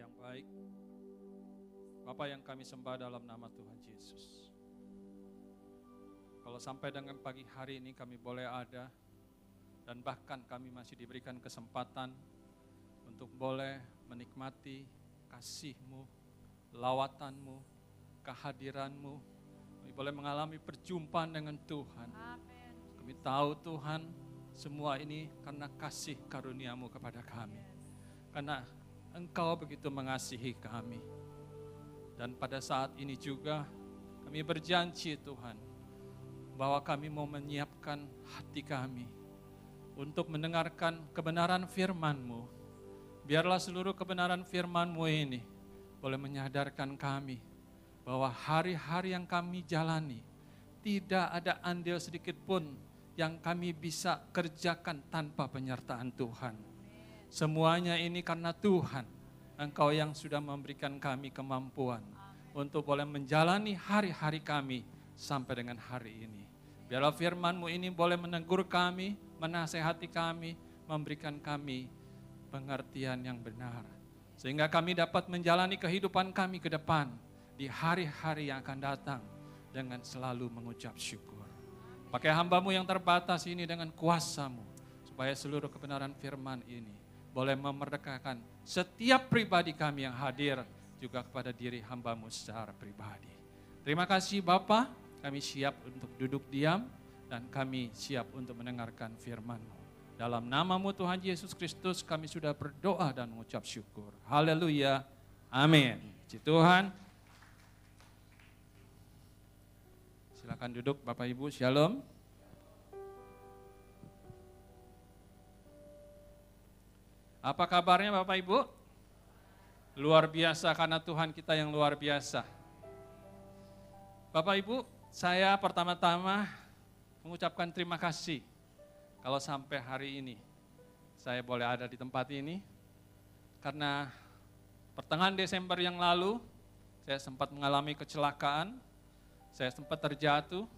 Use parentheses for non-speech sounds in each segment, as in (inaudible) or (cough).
yang baik, Bapak yang kami sembah dalam nama Tuhan Yesus. Kalau sampai dengan pagi hari ini kami boleh ada, dan bahkan kami masih diberikan kesempatan untuk boleh menikmati kasih-Mu, lawatanmu, kehadiranmu. Kami boleh mengalami perjumpaan dengan Tuhan. Kami tahu Tuhan, semua ini karena kasih karuniamu kepada kami. Karena Engkau begitu mengasihi kami. Dan pada saat ini juga kami berjanji Tuhan, bahwa kami mau menyiapkan hati kami untuk mendengarkan kebenaran firman-Mu. Biarlah seluruh kebenaran firman-Mu ini boleh menyadarkan kami bahwa hari-hari yang kami jalani tidak ada andil sedikit pun yang kami bisa kerjakan tanpa penyertaan Tuhan. Semuanya ini karena Tuhan, Engkau yang sudah memberikan kami kemampuan untuk boleh menjalani hari-hari kami sampai dengan hari ini. Biarlah firman-Mu ini boleh menegur kami, menasehati kami, memberikan kami pengertian yang benar. Sehingga kami dapat menjalani kehidupan kami ke depan di hari-hari yang akan datang dengan selalu mengucap syukur. Pakai hambamu yang terbatas ini dengan kuasamu, supaya seluruh kebenaran firman ini boleh memerdekakan setiap pribadi kami yang hadir juga kepada diri hambamu secara pribadi. Terima kasih Bapak, kami siap untuk duduk diam dan kami siap untuk mendengarkan firman-Mu. Dalam namamu Tuhan Yesus Kristus kami sudah berdoa dan mengucap syukur. Haleluya. Amin. Tuhan. Silakan duduk Bapak Ibu, Shalom. Apa kabarnya Bapak Ibu? Luar biasa karena Tuhan kita yang luar biasa. Bapak Ibu, saya pertama-tama mengucapkan terima kasih kalau sampai hari ini saya boleh ada di tempat ini. Karena pertengahan Desember yang lalu saya sempat mengalami kecelakaan, saya sempat terjatuh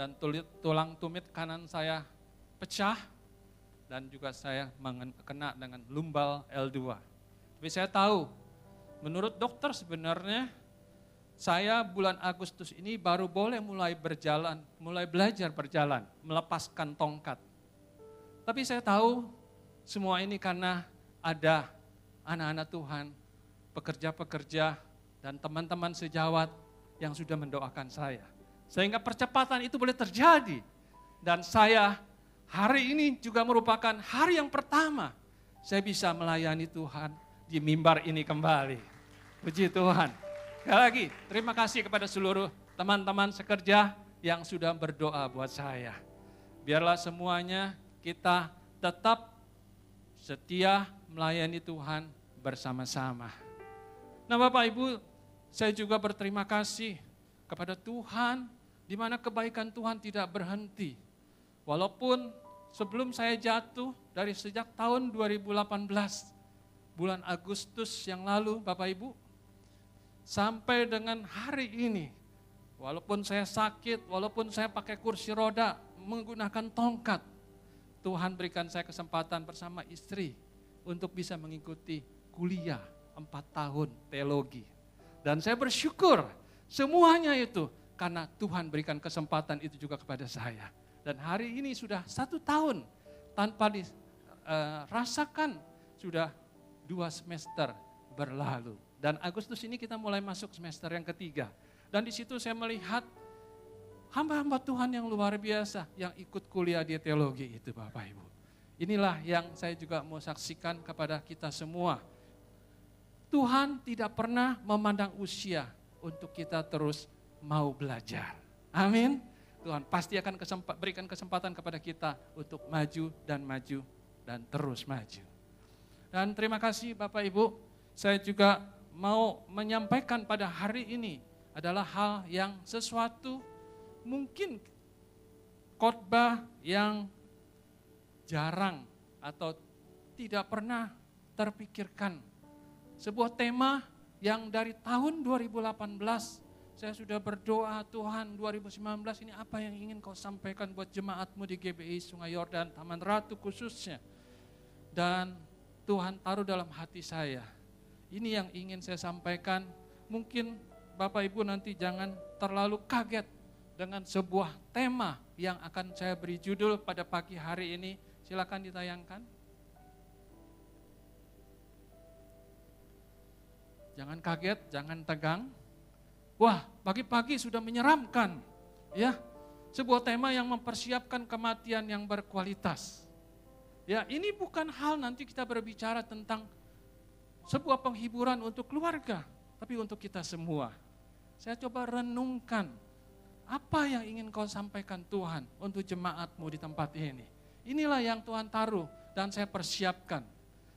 dan tulang tumit kanan saya pecah dan juga saya kena dengan lumbal L2. Tapi saya tahu, menurut dokter sebenarnya saya bulan Agustus ini baru boleh mulai berjalan, mulai belajar berjalan, melepaskan tongkat. Tapi saya tahu semua ini karena ada anak-anak Tuhan, pekerja-pekerja dan teman-teman sejawat yang sudah mendoakan saya. Sehingga percepatan itu boleh terjadi. Dan saya hari ini juga merupakan hari yang pertama saya bisa melayani Tuhan di mimbar ini kembali. Puji Tuhan. Sekali lagi, terima kasih kepada seluruh teman-teman sekerja yang sudah berdoa buat saya. Biarlah semuanya kita tetap setia melayani Tuhan bersama-sama. Nah Bapak Ibu, saya juga berterima kasih kepada Tuhan di mana kebaikan Tuhan tidak berhenti. Walaupun sebelum saya jatuh dari sejak tahun 2018, bulan Agustus yang lalu Bapak Ibu, sampai dengan hari ini, walaupun saya sakit, walaupun saya pakai kursi roda, menggunakan tongkat, Tuhan berikan saya kesempatan bersama istri untuk bisa mengikuti kuliah empat tahun teologi. Dan saya bersyukur semuanya itu karena Tuhan berikan kesempatan itu juga kepada saya. Dan hari ini sudah satu tahun tanpa dirasakan eh, sudah dua semester berlalu. Dan Agustus ini kita mulai masuk semester yang ketiga. Dan di situ saya melihat hamba-hamba Tuhan yang luar biasa yang ikut kuliah di teologi itu Bapak Ibu. Inilah yang saya juga mau saksikan kepada kita semua. Tuhan tidak pernah memandang usia untuk kita terus mau belajar. Amin. Tuhan pasti akan kesempat, berikan kesempatan kepada kita untuk maju dan maju dan terus maju. Dan terima kasih Bapak Ibu, saya juga mau menyampaikan pada hari ini adalah hal yang sesuatu mungkin khotbah yang jarang atau tidak pernah terpikirkan. Sebuah tema yang dari tahun 2018 saya sudah berdoa Tuhan 2019 ini apa yang ingin kau sampaikan buat jemaatmu di GBI Sungai Yordan, Taman Ratu khususnya. Dan Tuhan taruh dalam hati saya. Ini yang ingin saya sampaikan. Mungkin Bapak Ibu nanti jangan terlalu kaget dengan sebuah tema yang akan saya beri judul pada pagi hari ini. Silakan ditayangkan. Jangan kaget, jangan tegang. Wah, pagi-pagi sudah menyeramkan. Ya, sebuah tema yang mempersiapkan kematian yang berkualitas. Ya, ini bukan hal nanti kita berbicara tentang sebuah penghiburan untuk keluarga, tapi untuk kita semua. Saya coba renungkan apa yang ingin kau sampaikan Tuhan untuk jemaatmu di tempat ini. Inilah yang Tuhan taruh dan saya persiapkan.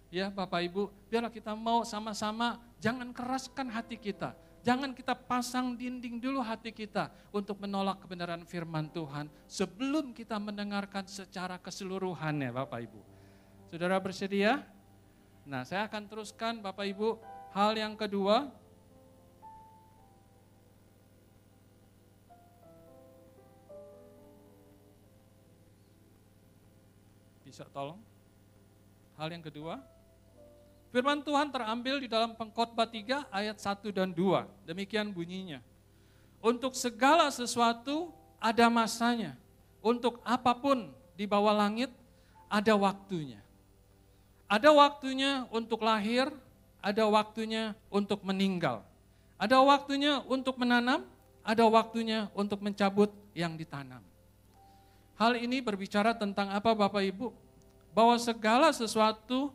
Ya Bapak Ibu, biarlah kita mau sama-sama jangan keraskan hati kita. Jangan kita pasang dinding dulu hati kita untuk menolak kebenaran firman Tuhan sebelum kita mendengarkan secara keseluruhannya Bapak Ibu. Saudara bersedia? Nah saya akan teruskan Bapak Ibu. Hal yang kedua, Bisa tolong? Hal yang kedua, firman Tuhan terambil di dalam pengkhotbah 3 ayat 1 dan 2. Demikian bunyinya. Untuk segala sesuatu ada masanya. Untuk apa pun di bawah langit ada waktunya. Ada waktunya untuk lahir, ada waktunya untuk meninggal. Ada waktunya untuk menanam, ada waktunya untuk mencabut yang ditanam. Hal ini berbicara tentang apa Bapak Ibu? Bahwa segala sesuatu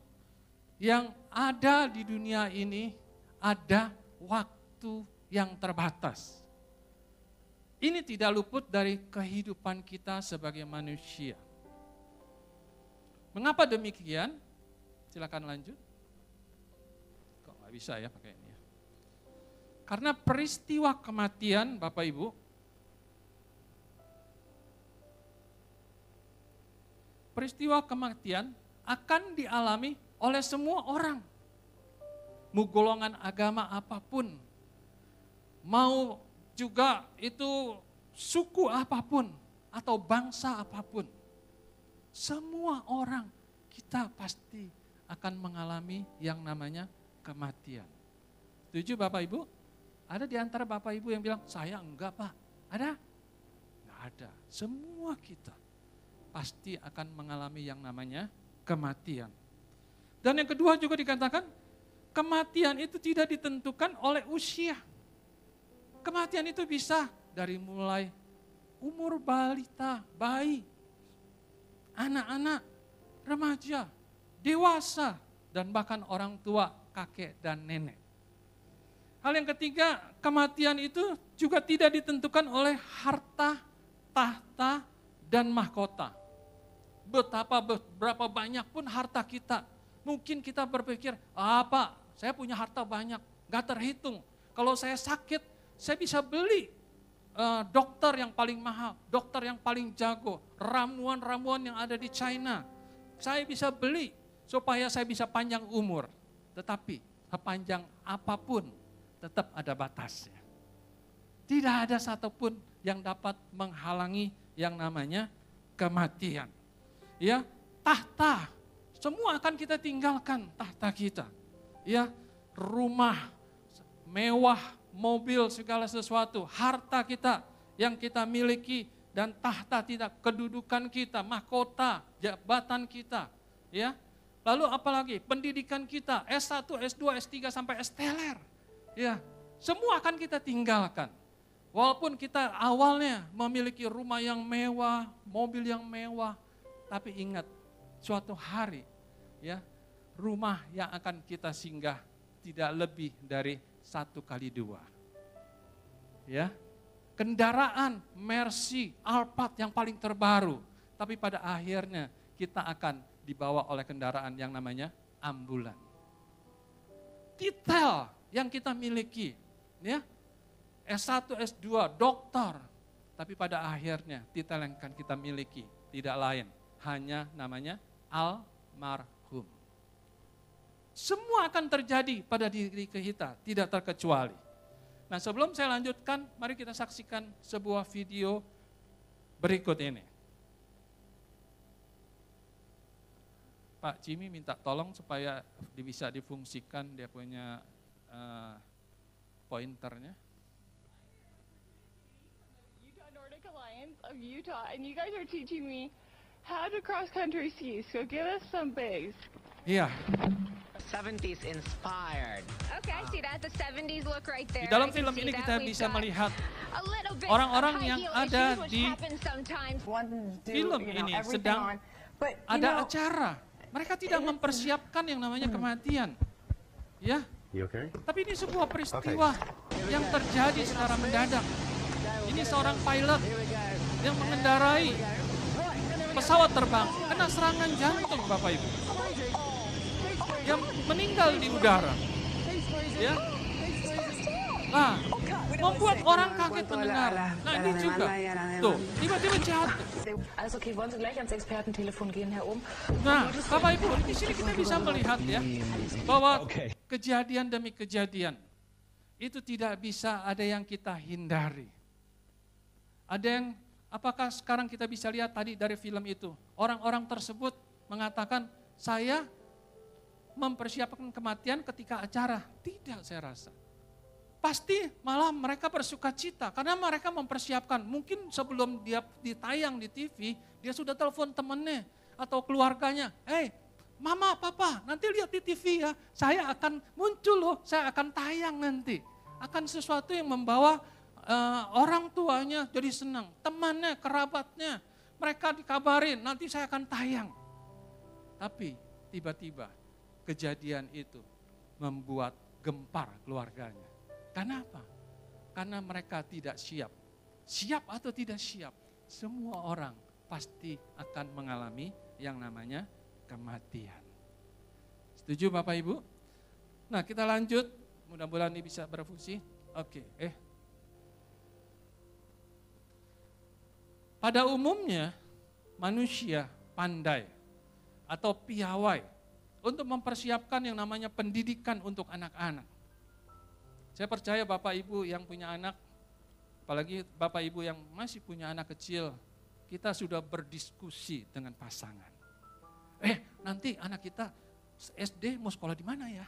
yang ada di dunia ini ada waktu yang terbatas. Ini tidak luput dari kehidupan kita sebagai manusia. Mengapa demikian? Silakan lanjut. Kok nggak bisa ya pakai ini ya? Karena peristiwa kematian Bapak Ibu peristiwa kematian akan dialami oleh semua orang. Mau golongan agama apa pun, mau juga itu suku apa pun atau bangsa apa pun. Semua orang kita pasti akan mengalami yang namanya kematian. Tujuh Bapak Ibu? Ada di antara Bapak Ibu yang bilang, saya enggak Pak. Ada? Enggak ada. Semua kita pasti akan mengalami yang namanya kematian. Dan yang kedua juga dikatakan, kematian itu tidak ditentukan oleh usia. Kematian itu bisa dari mulai umur balita, bayi, anak-anak, remaja, dewasa, dan bahkan orang tua, kakek, dan nenek. Hal yang ketiga, kematian itu juga tidak ditentukan oleh harta, tahta, dan mahkota betapa berapa banyak pun harta kita. Mungkin kita berpikir, apa? Saya punya harta banyak, gak terhitung. Kalau saya sakit, saya bisa beli uh, dokter yang paling mahal, dokter yang paling jago, ramuan-ramuan yang ada di China. Saya bisa beli supaya saya bisa panjang umur. Tetapi sepanjang apa pun tetap ada batasnya. Tidak ada satupun yang dapat menghalangi yang namanya kematian ya tahta. Semua akan kita tinggalkan tahta kita. Ya, rumah mewah, mobil segala sesuatu, harta kita yang kita miliki dan tahta tidak kedudukan kita, mahkota, jabatan kita, ya. Lalu apalagi pendidikan kita S1, S2, S3 sampai S teler. Ya, semua akan kita tinggalkan. Walaupun kita awalnya memiliki rumah yang mewah, mobil yang mewah, tapi ingat, suatu hari ya rumah yang akan kita singgah tidak lebih dari satu kali dua. Ya, kendaraan Mercy, Alphard yang paling terbaru, tapi pada akhirnya kita akan dibawa oleh kendaraan yang namanya ambulan. Detail yang kita miliki, ya, S1, S2, dokter, tapi pada akhirnya titel yang akan kita miliki tidak lain hanya namanya almarhum. Semua akan terjadi pada diri kita, tidak terkecuali. Nah sebelum saya lanjutkan, mari kita saksikan sebuah video berikut ini. Pak Jimmy minta tolong supaya bisa difungsikan dia punya uh, pointernya. Utah Nordic Alliance of Utah, and you guys are teaching me how to cross country ski. So give us some. Iya. 70s inspired. Okay, I see that. The 70s look right there. Di dalam film ini kita bisa melihat a little bit orang-orang yang ada di Film ini sedang ada acara. Mereka tidak mempersiapkan yang namanya kematian. Ya, okay? tapi ini sebuah peristiwa yang terjadi secara mendadak. Ini seorang pilot yang mengendarai pesawat terbang kena serangan jantung Bapak Ibu. Yang meninggal di udara. Ya. Nah, membuat orang kaget mendengar. Nah, ini juga. Tuh, tiba-tiba jatuh. Nah, Bapak Ibu, di sini kita bisa melihat ya bahwa kejadian demi kejadian itu tidak bisa ada yang kita hindari. Ada yang apakah sekarang kita bisa lihat tadi dari film itu orang-orang tersebut mengatakan saya mempersiapkan kematian ketika acara. Tidak saya rasa. Pasti malah mereka bersuka cita karena mereka mempersiapkan. Mungkin sebelum dia ditayang di TV, dia sudah telepon temennya atau keluarganya. Eh, mama, papa, nanti lihat di TV ya. Saya akan muncul loh, saya akan tayang nanti. Akan sesuatu yang membawa eh, orang tuanya jadi senang. Temannya, kerabatnya, mereka dikabarin nanti saya akan tayang. Tapi tiba-tiba kejadian itu membuat gempar keluarganya. Karena apa? Karena mereka tidak siap. Siap atau tidak siap, semua orang pasti akan mengalami yang namanya kematian. Setuju Bapak Ibu? Nah kita lanjut, mudah-mudahan ini bisa berfungsi. Oke, eh. Pada umumnya manusia pandai atau piawai untuk mempersiapkan yang namanya pendidikan untuk anak-anak. Saya percaya Bapak Ibu yang punya anak, apalagi Bapak Ibu yang masih punya anak kecil, kita sudah berdiskusi dengan pasangan. Eh, nanti anak kita SD mau sekolah di mana ya?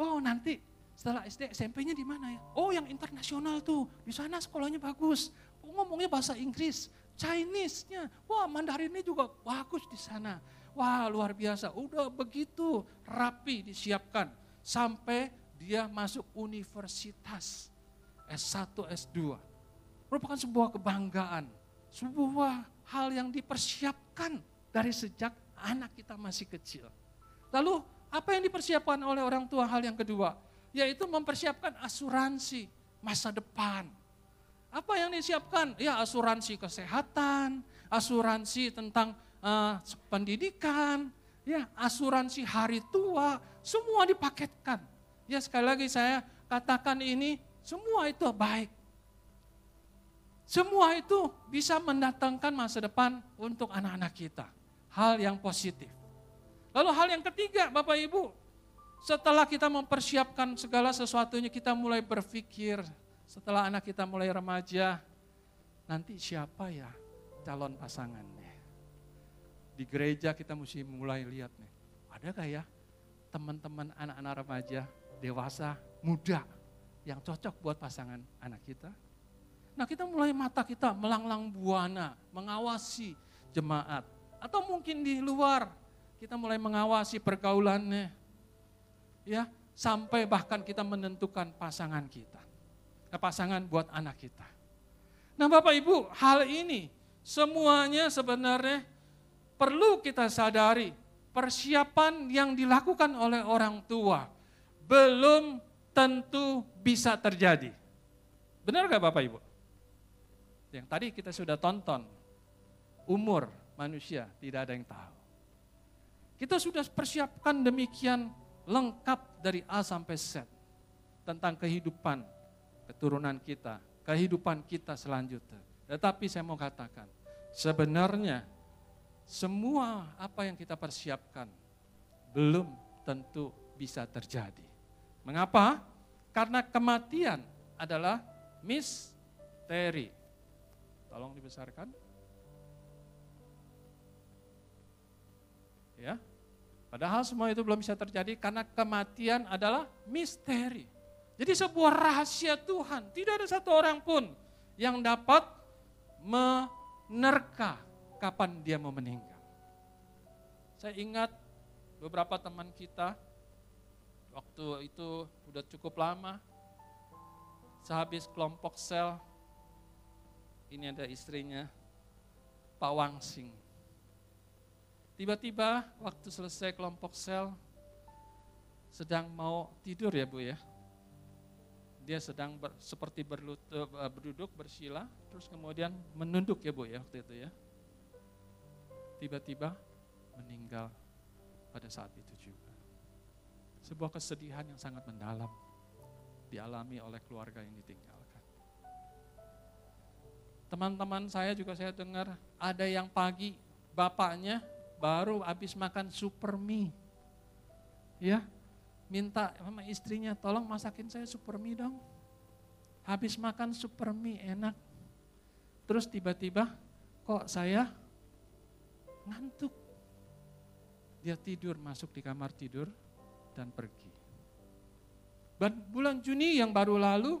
Oh, nanti setelah SD SMP-nya di mana ya? Oh, yang internasional tuh, di sana sekolahnya bagus. Oh, ngomongnya bahasa Inggris, Chinese-nya. Wah, Mandarinnya juga bagus di sana. Wah, luar biasa. Udah begitu rapi disiapkan sampai dia masuk universitas S1, S2. Merupakan sebuah kebanggaan, sebuah hal yang dipersiapkan dari sejak anak kita masih kecil. Lalu apa yang dipersiapkan oleh orang tua hal yang kedua? Yaitu mempersiapkan asuransi masa depan. Apa yang disiapkan? Ya asuransi kesehatan, asuransi tentang uh, pendidikan, ya asuransi hari tua, semua dipaketkan. Ya sekali lagi saya katakan ini semua itu baik. Semua itu bisa mendatangkan masa depan untuk anak-anak kita. Hal yang positif. Lalu hal yang ketiga Bapak Ibu, setelah kita mempersiapkan segala sesuatunya kita mulai berpikir, setelah anak kita mulai remaja, nanti siapa ya calon pasangannya. Di gereja kita mesti mulai lihat nih, ada gak ya teman-teman anak-anak remaja, dewasa, muda yang cocok buat pasangan anak kita? Nah kita mulai mata kita melanglang buana, mengawasi jemaat. Atau mungkin di luar, kita mulai mengawasi pergaulannya. Ya, sampai bahkan kita menentukan pasangan kita. Nah, pasangan buat anak kita. Nah Bapak Ibu, hal ini semuanya sebenarnya perlu kita sadari. Persiapan yang dilakukan oleh orang tua belum tentu bisa terjadi. Benar gak Bapak Ibu? Yang tadi kita sudah tonton, umur manusia tidak ada yang tahu. Kita sudah persiapkan demikian lengkap dari A sampai Z tentang kehidupan keturunan kita, kehidupan kita selanjutnya. Tetapi saya mau katakan, sebenarnya semua apa yang kita persiapkan belum tentu bisa terjadi. Mengapa? Karena kematian adalah misteri. Tolong dibesarkan. Ya. Padahal semua itu belum bisa terjadi karena kematian adalah misteri. Jadi sebuah rahasia Tuhan. Tidak ada satu orang pun yang dapat menerka kapan dia mau meninggal. Saya ingat beberapa teman kita waktu itu udah cukup lama sehabis kelompok sel ini ada istrinya Pak Wangsing tiba-tiba waktu selesai kelompok sel sedang mau tidur ya Bu ya. Dia sedang ber, seperti berlutut, berduduk bersila terus kemudian menunduk ya Bu ya waktu itu ya tiba-tiba meninggal pada saat itu juga sebuah kesedihan yang sangat mendalam dialami oleh keluarga yang ditinggalkan. Teman-teman saya juga saya dengar ada yang pagi bapaknya baru habis makan super mie. Ya, minta sama istrinya tolong masakin saya super mie dong. Habis makan super mie enak. Terus tiba-tiba kok saya ngantuk. Dia tidur masuk di kamar tidur dan pergi. Dan bulan Juni yang baru lalu,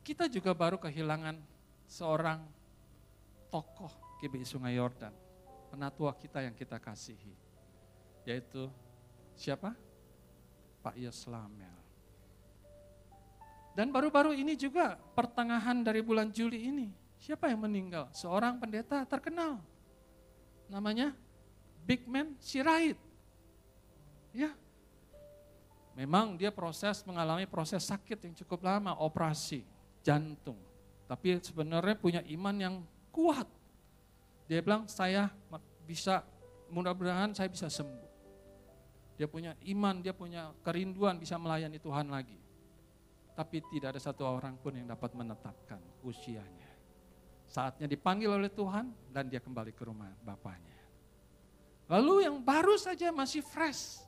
kita juga baru kehilangan seorang tokoh GBI Sungai Yordan, penatua kita yang kita kasihi, yaitu siapa? Pak Yoslamel. Dan baru-baru ini juga pertengahan dari bulan Juli ini, siapa yang meninggal? Seorang pendeta terkenal, namanya Big Man Sirait. Ya, memang dia proses mengalami proses sakit yang cukup lama, operasi jantung. Tapi sebenarnya punya iman yang kuat. Dia bilang saya bisa, mudah-mudahan saya bisa sembuh. Dia punya iman, dia punya kerinduan bisa melayani Tuhan lagi. Tapi tidak ada satu orang pun yang dapat menetapkan usianya. Saatnya dipanggil oleh Tuhan dan dia kembali ke rumah bapaknya. Lalu yang baru saja masih fresh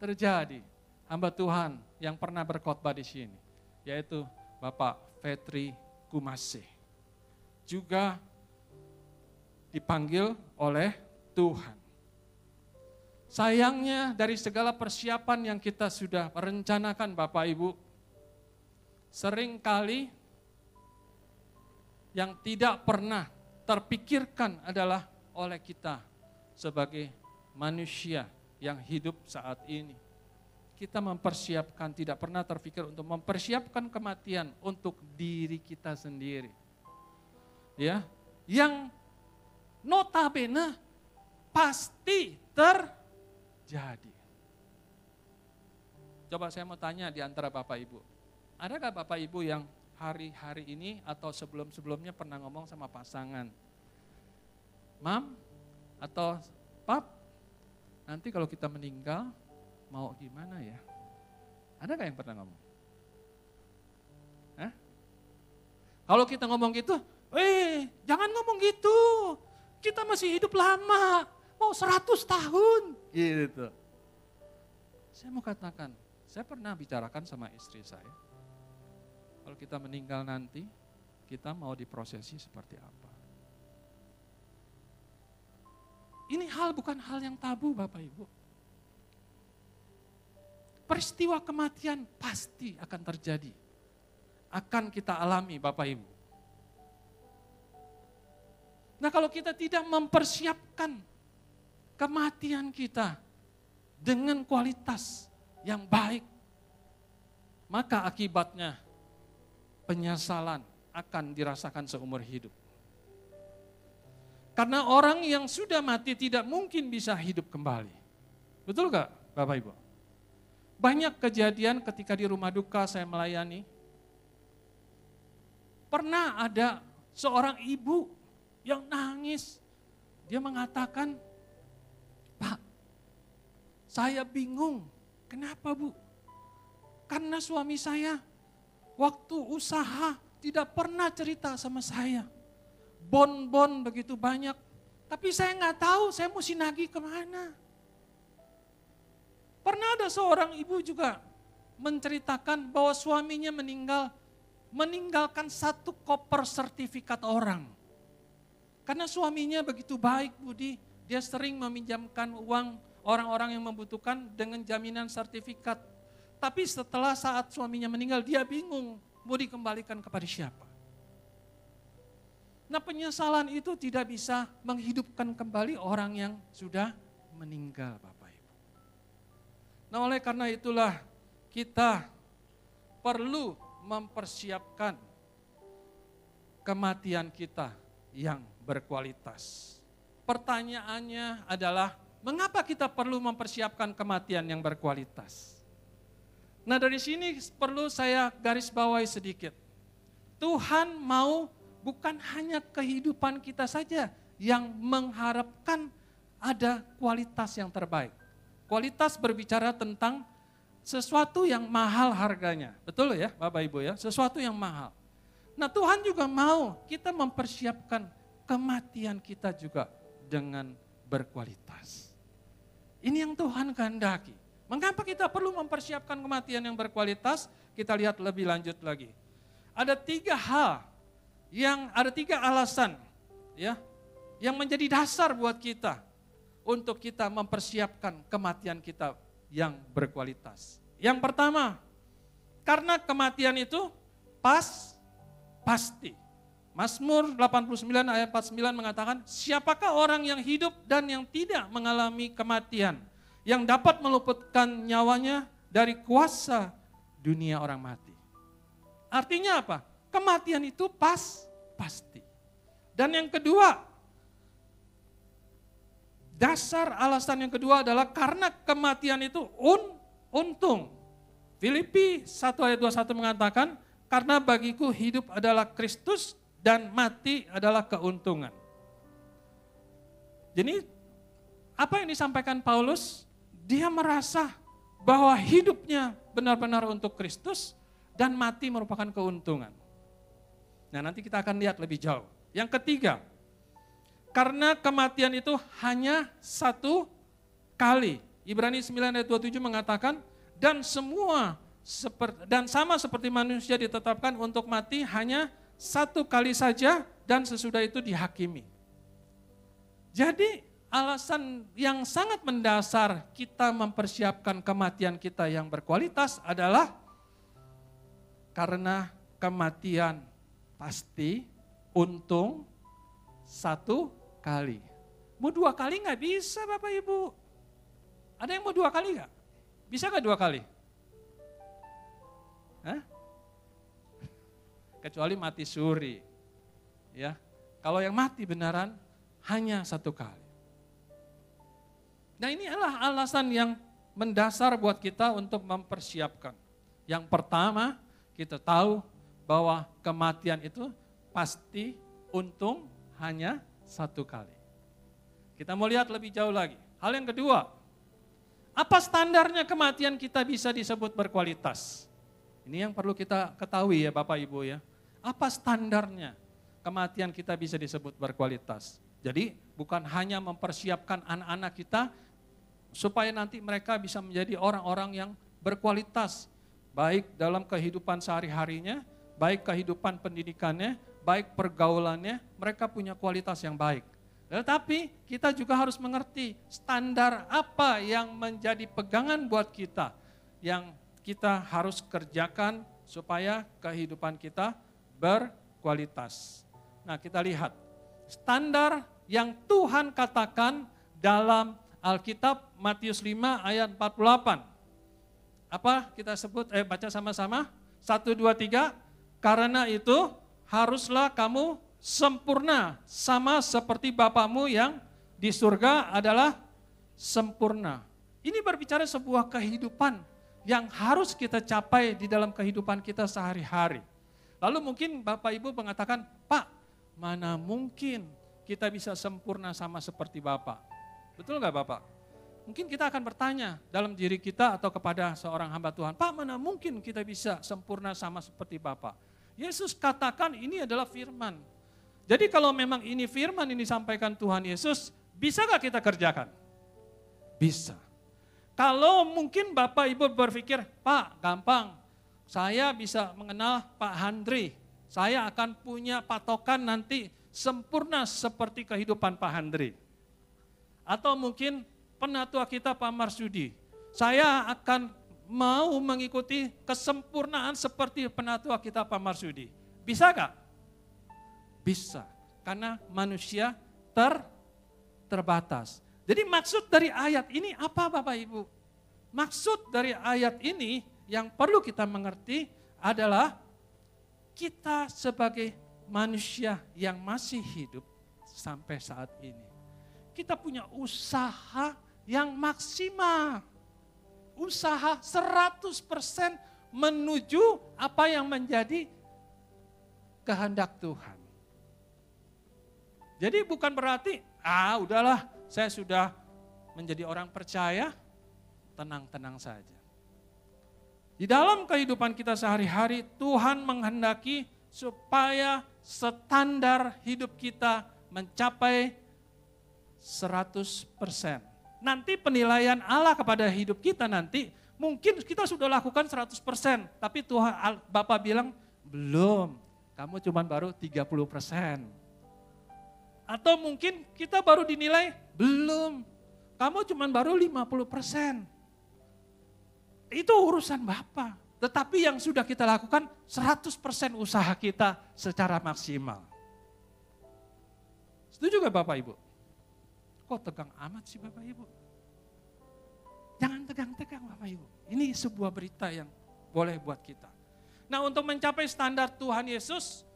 terjadi. Hamba Tuhan yang pernah berkhotbah di sini. Yaitu Bapak Fetri Kumase. Juga dipanggil oleh Tuhan. Sayangnya dari segala persiapan yang kita sudah rencanakan Bapak Ibu, sering kali yang tidak pernah terpikirkan adalah oleh kita sebagai manusia yang hidup saat ini. Kita mempersiapkan, tidak pernah terpikir untuk mempersiapkan kematian untuk diri kita sendiri. Ya, yang notabene pasti terjadi. Coba saya mau tanya di antara Bapak Ibu. Adakah Bapak Ibu yang hari-hari ini atau sebelum-sebelumnya pernah ngomong sama pasangan? Mam, atau pap, nanti kalau kita meninggal mau gimana ya? Ada gak yang pernah ngomong? Hah? Kalau kita ngomong gitu, eh jangan ngomong gitu. Kita masih hidup lama, mau 100 tahun. Gitu. Saya mau katakan, saya pernah bicarakan sama istri saya. Kalau kita meninggal nanti, kita mau diprosesi seperti apa? Ini hal bukan hal yang tabu Bapak Ibu. Peristiwa kematian pasti akan terjadi. Akan kita alami Bapak Ibu. Nah kalau kita tidak mempersiapkan kematian kita dengan kualitas yang baik, maka akibatnya penyesalan akan dirasakan seumur hidup. Karena orang yang sudah mati tidak mungkin bisa hidup kembali. Betul gak Bapak Ibu? Banyak kejadian ketika di rumah duka saya melayani. Pernah ada seorang ibu yang nangis. Dia mengatakan, Pak, saya bingung. Kenapa Bu? Karena suami saya waktu usaha tidak pernah cerita sama saya bon-bon begitu banyak. Tapi saya nggak tahu saya mesti nagih ke mana. Pernah ada seorang ibu juga menceritakan bahwa suaminya meninggal, meninggalkan satu koper sertifikat orang. Karena suaminya begitu baik Budi, dia sering meminjamkan uang orang-orang yang membutuhkan dengan jaminan sertifikat. Tapi setelah saat suaminya meninggal, dia bingung mau dikembalikan kepada siapa. Nah penyesalan itu tidak bisa menghidupkan kembali orang yang sudah meninggal Bapak Ibu. Nah oleh karena itulah kita perlu mempersiapkan kematian kita yang berkualitas. Pertanyaannya adalah mengapa kita perlu mempersiapkan kematian yang berkualitas? Nah dari sini perlu saya garis bawahi sedikit. Tuhan mau bukan hanya kehidupan kita saja yang mengharapkan ada kualitas yang terbaik. Kualitas berbicara tentang sesuatu yang mahal harganya. Betul ya Bapak Ibu ya? Sesuatu yang mahal. Nah Tuhan juga mau kita mempersiapkan kematian kita juga dengan berkualitas. Ini yang Tuhan kehendaki. Mengapa kita perlu mempersiapkan kematian yang berkualitas? Kita lihat lebih lanjut lagi. Ada tiga hal yang ada tiga alasan ya yang menjadi dasar buat kita untuk kita mempersiapkan kematian kita yang berkualitas. Yang pertama, karena kematian itu pas pasti. Mazmur 89 ayat 49 mengatakan, siapakah orang yang hidup dan yang tidak mengalami kematian, yang dapat meluputkan nyawanya dari kuasa dunia orang mati. Artinya apa? Kematian itu pas, pasti. Dan yang kedua, dasar alasan yang kedua adalah karena kematian itu un, untung. Filipi 1 ayat 21 mengatakan, karena bagiku hidup adalah Kristus dan mati adalah keuntungan. Jadi apa yang disampaikan Paulus? Dia merasa bahwa hidupnya benar-benar untuk Kristus dan mati merupakan keuntungan. Nah nanti kita akan lihat lebih jauh. Yang ketiga, karena kematian itu hanya satu kali. Ibrani 9 ayat 27 mengatakan, dan semua dan sama seperti manusia ditetapkan untuk mati hanya satu kali saja dan sesudah itu dihakimi. Jadi alasan yang sangat mendasar kita mempersiapkan kematian kita yang berkualitas adalah karena kematian Pasti untung satu kali. Mau dua kali nggak bisa Bapak Ibu. Ada yang mau dua kali nggak? Bisa nggak dua kali? Hah? Kecuali mati suri. Ya, kalau yang mati benaran hanya satu kali. Nah ini adalah alasan yang mendasar buat kita untuk mempersiapkan. Yang pertama, kita tahu bahwa kematian itu pasti untung hanya satu kali. Kita mau lihat lebih jauh lagi. Hal yang kedua, apa standarnya kematian kita bisa disebut berkualitas? Ini yang perlu kita ketahui ya Bapak Ibu ya. Apa standarnya kematian kita bisa disebut berkualitas? Jadi bukan hanya mempersiapkan anak-anak kita supaya nanti mereka bisa menjadi orang-orang yang berkualitas baik dalam kehidupan sehari-harinya baik kehidupan pendidikannya, baik pergaulannya, mereka punya kualitas yang baik. Tetapi kita juga harus mengerti standar apa yang menjadi pegangan buat kita, yang kita harus kerjakan supaya kehidupan kita berkualitas. Nah kita lihat, standar yang Tuhan katakan dalam Alkitab Matius 5 ayat 48. Apa kita sebut, eh baca sama-sama, satu, dua, tiga, karena itu haruslah kamu sempurna sama seperti Bapamu yang di surga adalah sempurna. Ini berbicara sebuah kehidupan yang harus kita capai di dalam kehidupan kita sehari-hari. Lalu mungkin Bapak Ibu mengatakan, Pak, mana mungkin kita bisa sempurna sama seperti Bapak? Betul nggak Bapak? Mungkin kita akan bertanya dalam diri kita atau kepada seorang hamba Tuhan, Pak mana mungkin kita bisa sempurna sama seperti Bapak? Yesus katakan ini adalah firman. Jadi kalau memang ini firman ini disampaikan Tuhan Yesus, bisa gak kita kerjakan? Bisa. Kalau mungkin Bapak Ibu berpikir, Pak gampang, saya bisa mengenal Pak Handri, saya akan punya patokan nanti sempurna seperti kehidupan Pak Handri. Atau mungkin penatua kita Pak Marsudi, saya akan mau mengikuti kesempurnaan seperti penatua kita Pak Marsudi. Bisa gak? Bisa, karena manusia ter terbatas. Jadi maksud dari ayat ini apa Bapak Ibu? Maksud dari ayat ini yang perlu kita mengerti adalah kita sebagai manusia yang masih hidup sampai saat ini. Kita punya usaha yang maksimal. Usaha 100% menuju apa yang menjadi kehendak Tuhan. Jadi bukan berarti, ah udahlah saya sudah menjadi orang percaya, tenang-tenang saja. Di dalam kehidupan kita sehari-hari, Tuhan menghendaki supaya standar hidup kita mencapai 100%. Nanti penilaian Allah kepada hidup kita nanti, mungkin kita sudah lakukan 100%, tapi Tuhan Bapak bilang, belum, kamu cuma baru 30%. Atau mungkin kita baru dinilai, belum. Kamu cuma baru 50 persen. Itu urusan Bapak. Tetapi yang sudah kita lakukan 100 persen usaha kita secara maksimal. Setuju gak Bapak Ibu? Kok tegang amat sih Bapak Ibu? Jangan tegang-tegang Bapak Ibu. Ini sebuah berita yang boleh buat kita. Nah untuk mencapai standar Tuhan Yesus,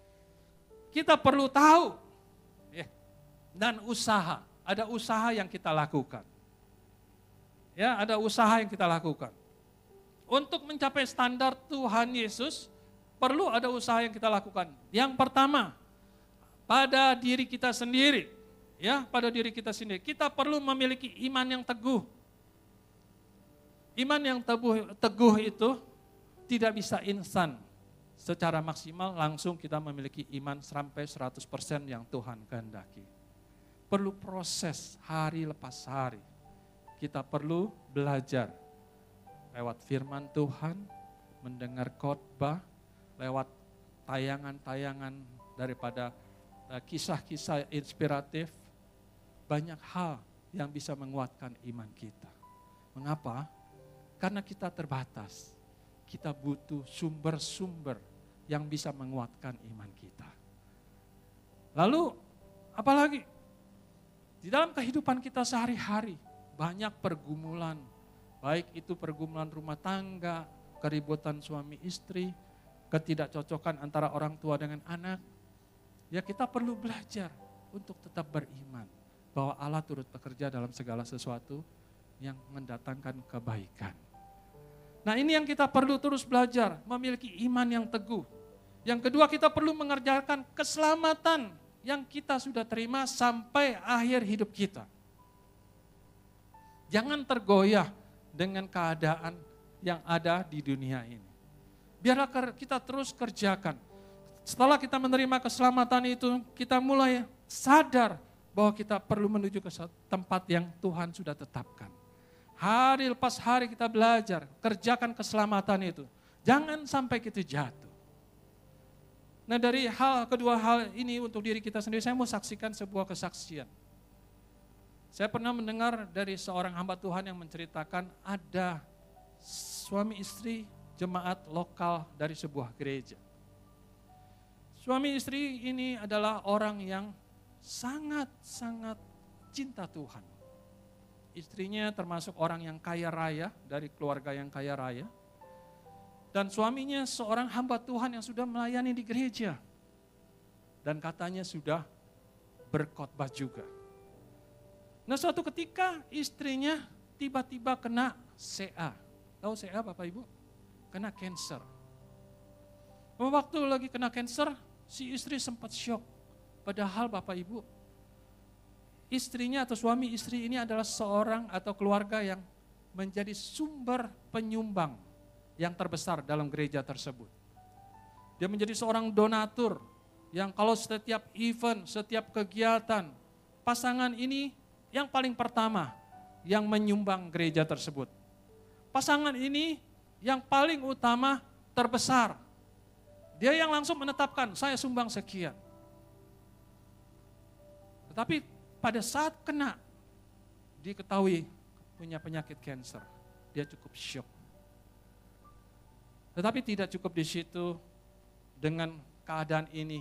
kita perlu tahu dan usaha. Ada usaha yang kita lakukan. Ya, ada usaha yang kita lakukan. Untuk mencapai standar Tuhan Yesus, perlu ada usaha yang kita lakukan. Yang pertama, pada diri kita sendiri. Ya, pada diri kita sendiri. Kita perlu memiliki iman yang teguh. Iman yang teguh, teguh itu tidak bisa instan secara maksimal langsung kita memiliki iman sampai 100% yang Tuhan kehendaki perlu proses hari lepas hari. Kita perlu belajar lewat firman Tuhan, mendengar khotbah, lewat tayangan-tayangan daripada eh, kisah-kisah inspiratif, banyak hal yang bisa menguatkan iman kita. Mengapa? Karena kita terbatas. Kita butuh sumber-sumber yang bisa menguatkan iman kita. Lalu apalagi di dalam kehidupan kita sehari-hari banyak pergumulan, baik itu pergumulan rumah tangga, keributan suami istri, ketidakcocokan antara orang tua dengan anak. Ya kita perlu belajar untuk tetap beriman bahwa Allah turut bekerja dalam segala sesuatu yang mendatangkan kebaikan. Nah ini yang kita perlu terus belajar, memiliki iman yang teguh. Yang kedua kita perlu mengerjakan keselamatan yang kita sudah terima sampai akhir hidup kita. Jangan tergoyah dengan keadaan yang ada di dunia ini. Biarlah kita terus kerjakan. Setelah kita menerima keselamatan itu, kita mulai sadar bahwa kita perlu menuju ke tempat yang Tuhan sudah tetapkan. Hari lepas hari kita belajar, kerjakan keselamatan itu. Jangan sampai kita jatuh. Nah dari hal kedua hal ini untuk diri kita sendiri, saya mau saksikan sebuah kesaksian. Saya pernah mendengar dari seorang hamba Tuhan yang menceritakan ada suami istri jemaat lokal dari sebuah gereja. Suami istri ini adalah orang yang sangat-sangat cinta Tuhan. Istrinya termasuk orang yang kaya raya, dari keluarga yang kaya raya dan suaminya seorang hamba Tuhan yang sudah melayani di gereja. Dan katanya sudah berkhotbah juga. Nah suatu ketika istrinya tiba-tiba kena CA. Tahu CA Bapak Ibu? Kena cancer. Waktu lagi kena cancer, si istri sempat shock. Padahal Bapak Ibu, istrinya atau suami istri ini adalah seorang atau keluarga yang menjadi sumber penyumbang yang terbesar dalam gereja tersebut. Dia menjadi seorang donatur yang kalau setiap event, setiap kegiatan, pasangan ini yang paling pertama yang menyumbang gereja tersebut. Pasangan ini yang paling utama terbesar. Dia yang langsung menetapkan, saya sumbang sekian. Tetapi pada saat kena, diketahui punya penyakit cancer. Dia cukup shock. Tetapi tidak cukup di situ dengan keadaan ini.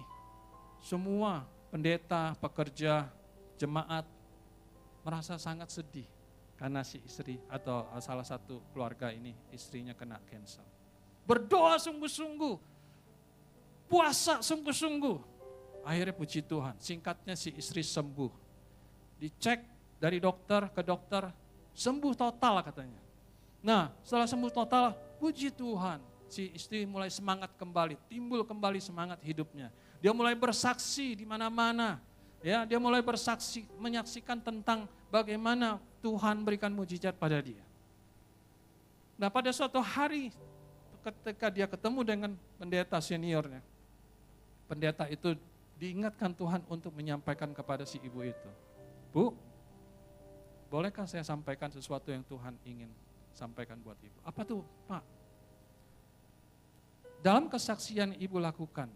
Semua pendeta, pekerja, jemaat merasa sangat sedih karena si istri atau salah satu keluarga ini istrinya kena cancer. Berdoa sungguh-sungguh, puasa sungguh-sungguh. Akhirnya puji Tuhan, singkatnya si istri sembuh. Dicek dari dokter ke dokter, sembuh total katanya. Nah setelah sembuh total, puji Tuhan, si istri mulai semangat kembali, timbul kembali semangat hidupnya. Dia mulai bersaksi di mana-mana. Ya, dia mulai bersaksi, menyaksikan tentang bagaimana Tuhan berikan mujizat pada dia. Nah pada suatu hari ketika dia ketemu dengan pendeta seniornya, pendeta itu diingatkan Tuhan untuk menyampaikan kepada si ibu itu. Bu, bolehkah saya sampaikan sesuatu yang Tuhan ingin sampaikan buat ibu? Apa tuh Pak? Dalam kesaksian ibu lakukan,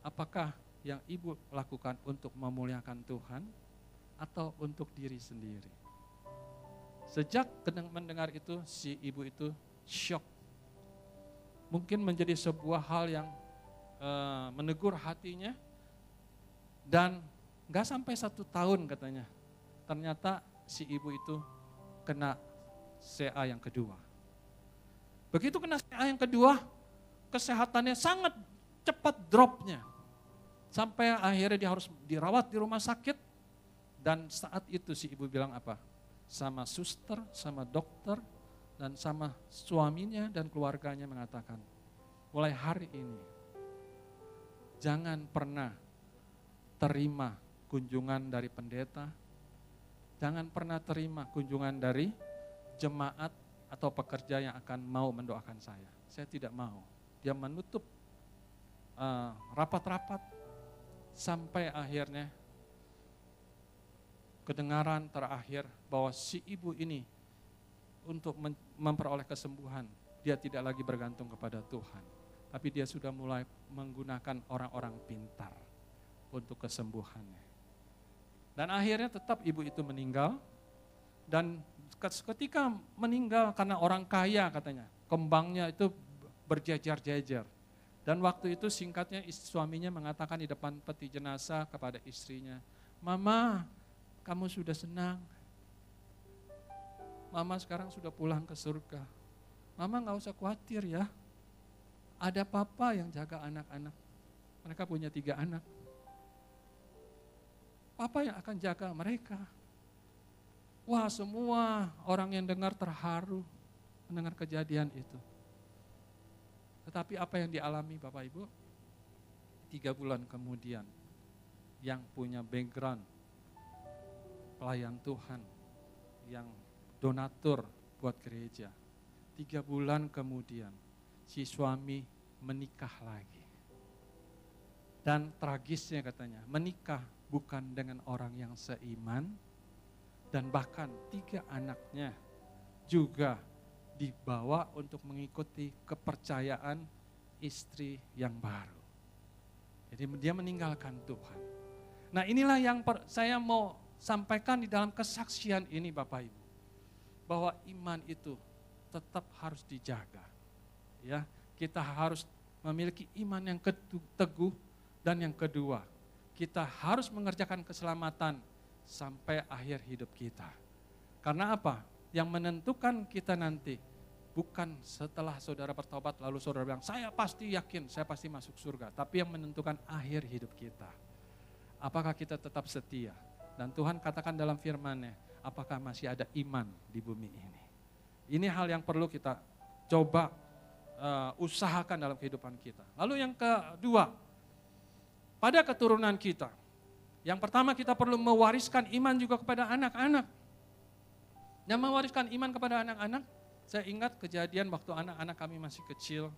apakah yang ibu lakukan untuk memuliakan Tuhan atau untuk diri sendiri? Sejak mendengar itu, si ibu itu shock. Mungkin menjadi sebuah hal yang uh, menegur hatinya dan gak sampai satu tahun katanya. Ternyata si ibu itu kena CA yang kedua. Begitu kena CA yang kedua, kesehatannya sangat cepat dropnya. Sampai akhirnya dia harus dirawat di rumah sakit. Dan saat itu si ibu bilang apa? Sama suster, sama dokter, dan sama suaminya dan keluarganya mengatakan, mulai hari ini jangan pernah terima kunjungan dari pendeta, jangan pernah terima kunjungan dari jemaat atau pekerja yang akan mau mendoakan saya. Saya tidak mau dia menutup eh, rapat-rapat uh, sampai akhirnya kedengaran terakhir bahwa si ibu ini untuk memperoleh kesembuhan, dia tidak lagi bergantung kepada Tuhan. Tapi dia sudah mulai menggunakan orang-orang pintar untuk kesembuhannya. Dan akhirnya tetap ibu itu meninggal. Dan ketika meninggal karena orang kaya katanya, kembangnya itu berjajar-jajar. Dan waktu itu singkatnya suaminya mengatakan di depan peti jenazah kepada istrinya, Mama, kamu sudah senang. Mama sekarang sudah pulang ke surga. Mama nggak usah khawatir ya. Ada papa yang jaga anak-anak. Mereka punya tiga anak. Papa yang akan jaga mereka. Wah semua orang yang dengar terharu mendengar kejadian itu. Tetapi apa yang dialami Bapak Ibu? Tiga bulan kemudian, yang punya background pelayan Tuhan, yang donatur buat gereja. Tiga bulan kemudian, si suami menikah lagi. Dan tragisnya katanya, menikah bukan dengan orang yang seiman, dan bahkan tiga anaknya juga dibawa untuk mengikuti kepercayaan istri yang baru. Jadi dia meninggalkan Tuhan. Nah inilah yang saya mau sampaikan di dalam kesaksian ini Bapak Ibu. Bahwa iman itu tetap harus dijaga. Ya, kita harus memiliki iman yang teguh dan yang kedua, kita harus mengerjakan keselamatan sampai akhir hidup kita. Karena apa? Yang menentukan kita nanti bukan setelah saudara bertobat lalu saudara bilang, saya pasti yakin, saya pasti masuk surga. Tapi yang menentukan akhir hidup kita. Apakah kita tetap setia? Dan Tuhan katakan dalam firman-Nya, apakah masih ada iman di bumi ini? Ini hal yang perlu kita coba uh, usahakan dalam kehidupan kita. Lalu yang kedua, pada keturunan kita. Yang pertama kita perlu mewariskan iman juga kepada anak-anak. Yang mewariskan iman kepada anak-anak, saya ingat kejadian waktu anak-anak kami masih kecil.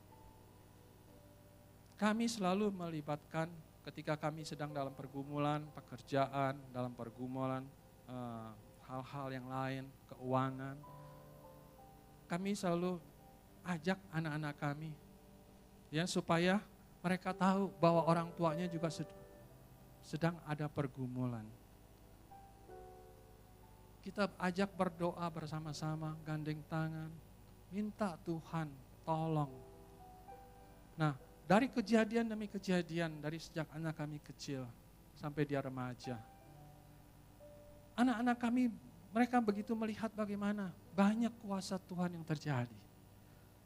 Kami selalu melibatkan ketika kami sedang dalam pergumulan pekerjaan, dalam pergumulan eh, hal-hal yang lain, keuangan, kami selalu ajak anak-anak kami ya supaya mereka tahu bahwa orang tuanya juga sedang ada pergumulan. Kita ajak berdoa bersama-sama, gandeng tangan, minta Tuhan tolong. Nah, dari kejadian demi kejadian, dari sejak anak kami kecil sampai dia remaja, anak-anak kami mereka begitu melihat bagaimana banyak kuasa Tuhan yang terjadi.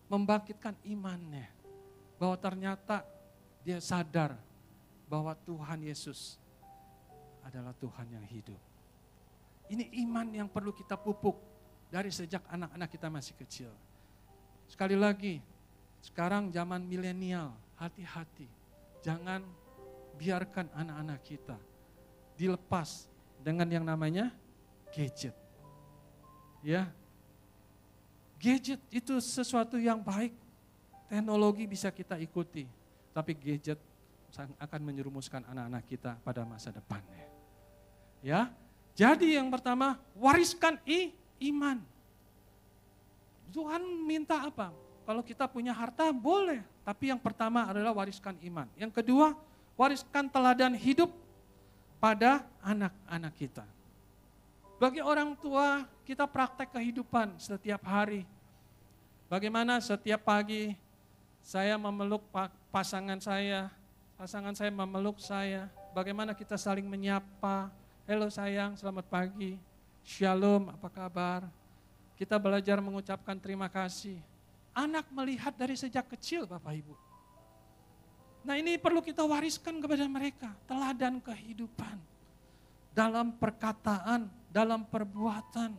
Membangkitkan imannya. Bahwa ternyata dia sadar bahwa Tuhan Yesus adalah Tuhan yang hidup. Ini iman yang perlu kita pupuk dari sejak anak-anak kita masih kecil. Sekali lagi, sekarang zaman milenial, hati-hati. Jangan biarkan anak-anak kita dilepas dengan yang namanya gadget. Ya. Gadget itu sesuatu yang baik. Teknologi bisa kita ikuti, tapi gadget akan menyerumuskan anak-anak kita pada masa depannya. Ya. Jadi yang pertama, wariskan i, iman. Tuhan minta apa? Kalau kita punya harta boleh, tapi yang pertama adalah wariskan iman. Yang kedua, wariskan teladan hidup pada anak-anak kita. Bagi orang tua, kita praktek kehidupan setiap hari. Bagaimana setiap pagi saya memeluk pasangan saya, pasangan saya memeluk saya. Bagaimana kita saling menyapa, Halo sayang, selamat pagi. Shalom, apa kabar? Kita belajar mengucapkan terima kasih. Anak melihat dari sejak kecil Bapak Ibu. Nah ini perlu kita wariskan kepada mereka, teladan kehidupan. Dalam perkataan, dalam perbuatan.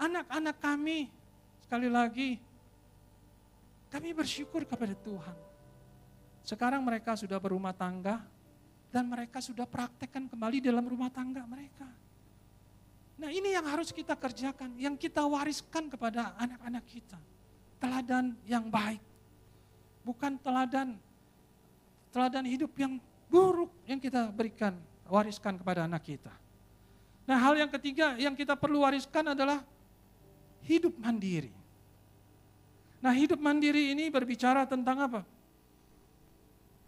Anak-anak kami, sekali lagi, kami bersyukur kepada Tuhan. Sekarang mereka sudah berumah tangga, dan mereka sudah praktekkan kembali dalam rumah tangga mereka. Nah ini yang harus kita kerjakan, yang kita wariskan kepada anak-anak kita. Teladan yang baik, bukan teladan teladan hidup yang buruk yang kita berikan wariskan kepada anak kita. Nah hal yang ketiga yang kita perlu wariskan adalah hidup mandiri. Nah hidup mandiri ini berbicara tentang apa?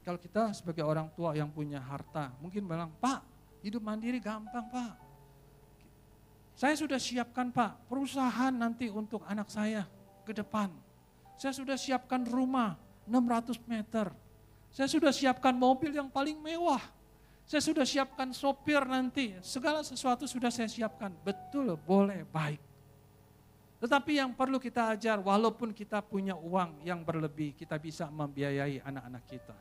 Kalau kita sebagai orang tua yang punya harta, mungkin bilang, Pak, hidup mandiri gampang Pak. Saya sudah siapkan Pak, perusahaan nanti untuk anak saya ke depan. Saya sudah siapkan rumah 600 meter. Saya sudah siapkan mobil yang paling mewah. Saya sudah siapkan sopir nanti, segala sesuatu sudah saya siapkan. Betul, boleh, baik. Tetapi yang perlu kita ajar, walaupun kita punya uang yang berlebih, kita bisa membiayai anak-anak kita.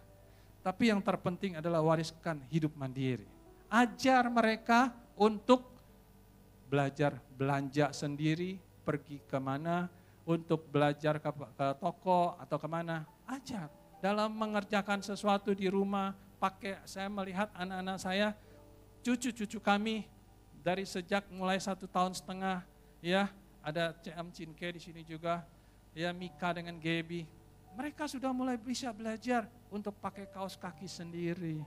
Tapi yang terpenting adalah wariskan hidup mandiri. Ajar mereka untuk belajar belanja sendiri, pergi ke mana, untuk belajar ke, ke toko atau ke mana, ajar. Dalam mengerjakan sesuatu di rumah, pakai saya melihat anak-anak saya, cucu-cucu kami dari sejak mulai satu tahun setengah, ya ada CM Cinke di sini juga, ya Mika dengan Gaby, mereka sudah mulai bisa belajar untuk pakai kaos kaki sendiri,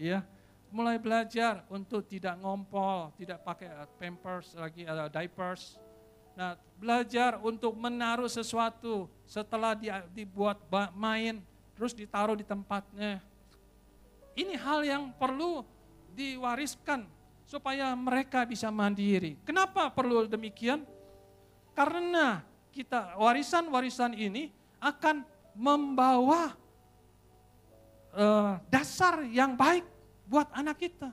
ya mulai belajar untuk tidak ngompol, tidak pakai pampers lagi, ada diapers. Nah, belajar untuk menaruh sesuatu setelah dibuat main, terus ditaruh di tempatnya. Ini hal yang perlu diwariskan supaya mereka bisa mandiri. Kenapa perlu demikian? Karena kita warisan-warisan ini akan membawa uh, dasar yang baik buat anak kita.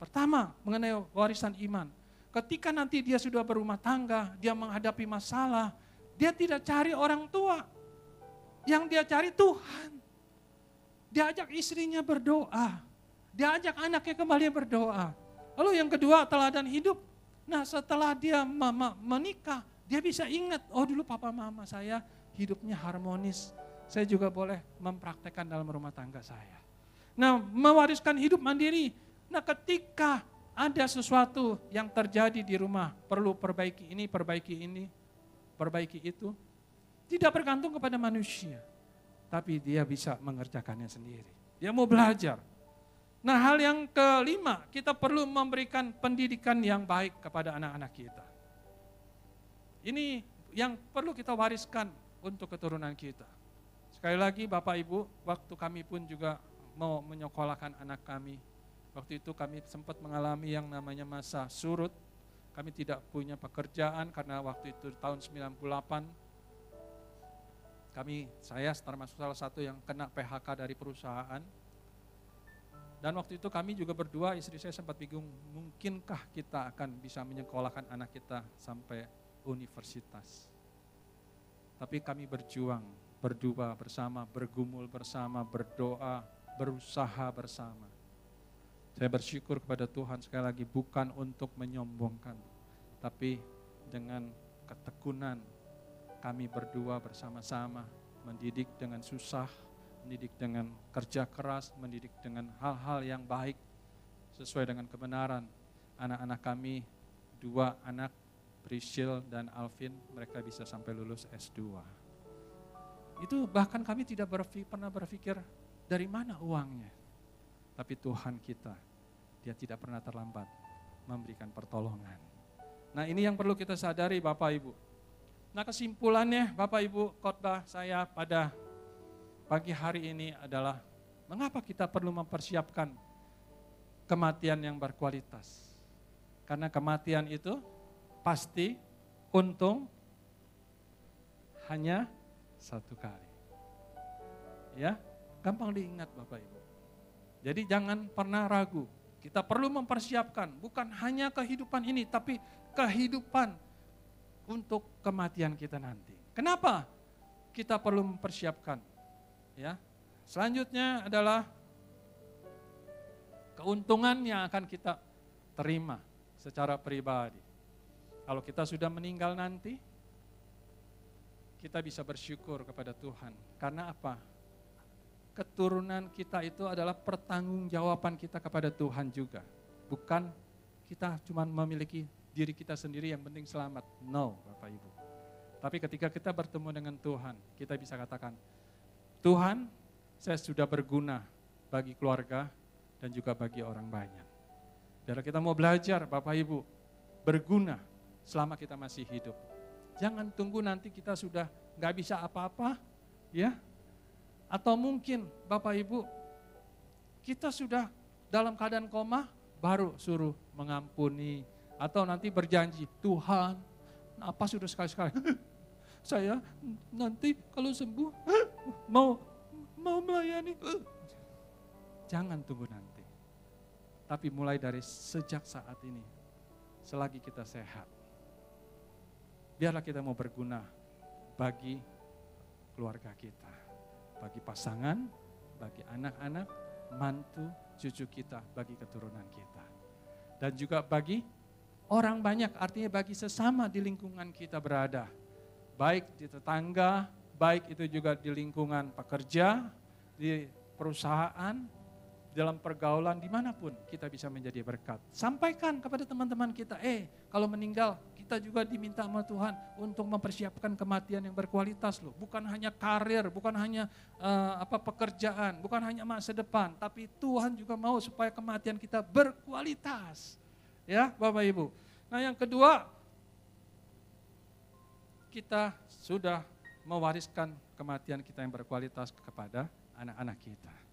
Pertama, mengenai warisan iman. Ketika nanti dia sudah berumah tangga, dia menghadapi masalah, dia tidak cari orang tua. Yang dia cari Tuhan. Dia ajak istrinya berdoa. Dia ajak anaknya kembali berdoa. Lalu yang kedua teladan hidup. Nah setelah dia menikah, dia bisa ingat, oh dulu papa mama saya hidupnya harmonis. Saya juga boleh mempraktekkan dalam rumah tangga saya. Nah mewariskan hidup mandiri. Nah ketika ada sesuatu yang terjadi di rumah, perlu perbaiki ini, perbaiki ini, perbaiki itu. Tidak bergantung kepada manusia. tapi dia bisa mengerjakannya sendiri. Dia mau belajar. Nah hal yang kelima, kita perlu memberikan pendidikan yang baik kepada anak-anak kita. Ini yang perlu kita wariskan untuk keturunan kita. Sekali lagi Bapak Ibu, waktu kami pun juga mau menyekolahkan anak kami. Waktu itu kami sempat mengalami yang namanya masa surut. Kami tidak punya pekerjaan karena waktu itu tahun 98 kami saya termasuk salah satu yang kena PHK dari perusahaan. Dan waktu itu kami juga berdua, istri saya sempat bingung, mungkinkah kita akan bisa menyekolahkan anak kita sampai universitas. Tapi kami berjuang, berdua bersama, bergumul bersama, berdoa, berusaha bersama. Saya bersyukur kepada Tuhan sekali lagi bukan untuk menyombongkan, tapi dengan ketekunan kami berdua bersama-sama mendidik dengan susah, mendidik dengan kerja keras, mendidik dengan hal-hal yang baik sesuai dengan kebenaran. Anak-anak kami, dua anak, Priscil dan Alvin, mereka bisa sampai lulus S2. Itu bahkan kami tidak berpikir, pernah berpikir dari mana uangnya. Tapi Tuhan kita, dia tidak pernah terlambat memberikan pertolongan. Nah ini yang perlu kita sadari Bapak Ibu. Nah kesimpulannya Bapak Ibu khotbah saya pada pagi hari ini adalah mengapa kita perlu mempersiapkan kematian yang berkualitas. Karena kematian itu pasti untung hanya satu kali. Ya, gampang diingat Bapak Ibu. Jadi jangan pernah ragu. Kita perlu mempersiapkan bukan hanya kehidupan ini tapi kehidupan untuk kematian kita nanti. Kenapa kita perlu mempersiapkan? Ya. Selanjutnya adalah keuntungan yang akan kita terima secara pribadi. Kalau kita sudah meninggal nanti, kita bisa bersyukur kepada Tuhan. Karena apa? Keturunan kita itu adalah pertanggungjawaban kita kepada Tuhan juga. Bukan kita cuma memiliki diri kita sendiri yang penting selamat. No, Bapak Ibu. Tapi ketika kita bertemu dengan Tuhan, kita bisa katakan, Tuhan, saya sudah berguna bagi keluarga dan juga bagi orang banyak. Biar kita mau belajar, Bapak Ibu, berguna selama kita masih hidup. Jangan tunggu nanti kita sudah nggak bisa apa-apa, ya. Atau mungkin Bapak Ibu, kita sudah dalam keadaan koma, baru suruh mengampuni, atau nanti berjanji, Tuhan, apa sudah sekali-sekali? (laughs) Saya nanti kalau sembuh (laughs) mau mau melayani. Jangan tunggu nanti. Tapi mulai dari sejak saat ini, selagi kita sehat, biarlah kita mau berguna bagi keluarga kita, bagi pasangan, bagi anak-anak, mantu, cucu kita, bagi keturunan kita. Dan juga bagi Orang banyak artinya bagi sesama di lingkungan kita berada. Baik di tetangga, baik itu juga di lingkungan pekerja, di perusahaan, dalam pergaulan di mana pun kita bisa menjadi berkat. Sampaikan kepada teman-teman kita, eh kalau meninggal kita juga diminta sama Tuhan untuk mempersiapkan kematian yang berkualitas loh. Bukan hanya karir, bukan hanya uh, apa pekerjaan, bukan hanya masa depan, tapi Tuhan juga mau supaya kematian kita berkualitas. Ya, Bapak Ibu. Nah, yang kedua, kita sudah mewariskan kematian kita yang berkualitas kepada anak-anak kita.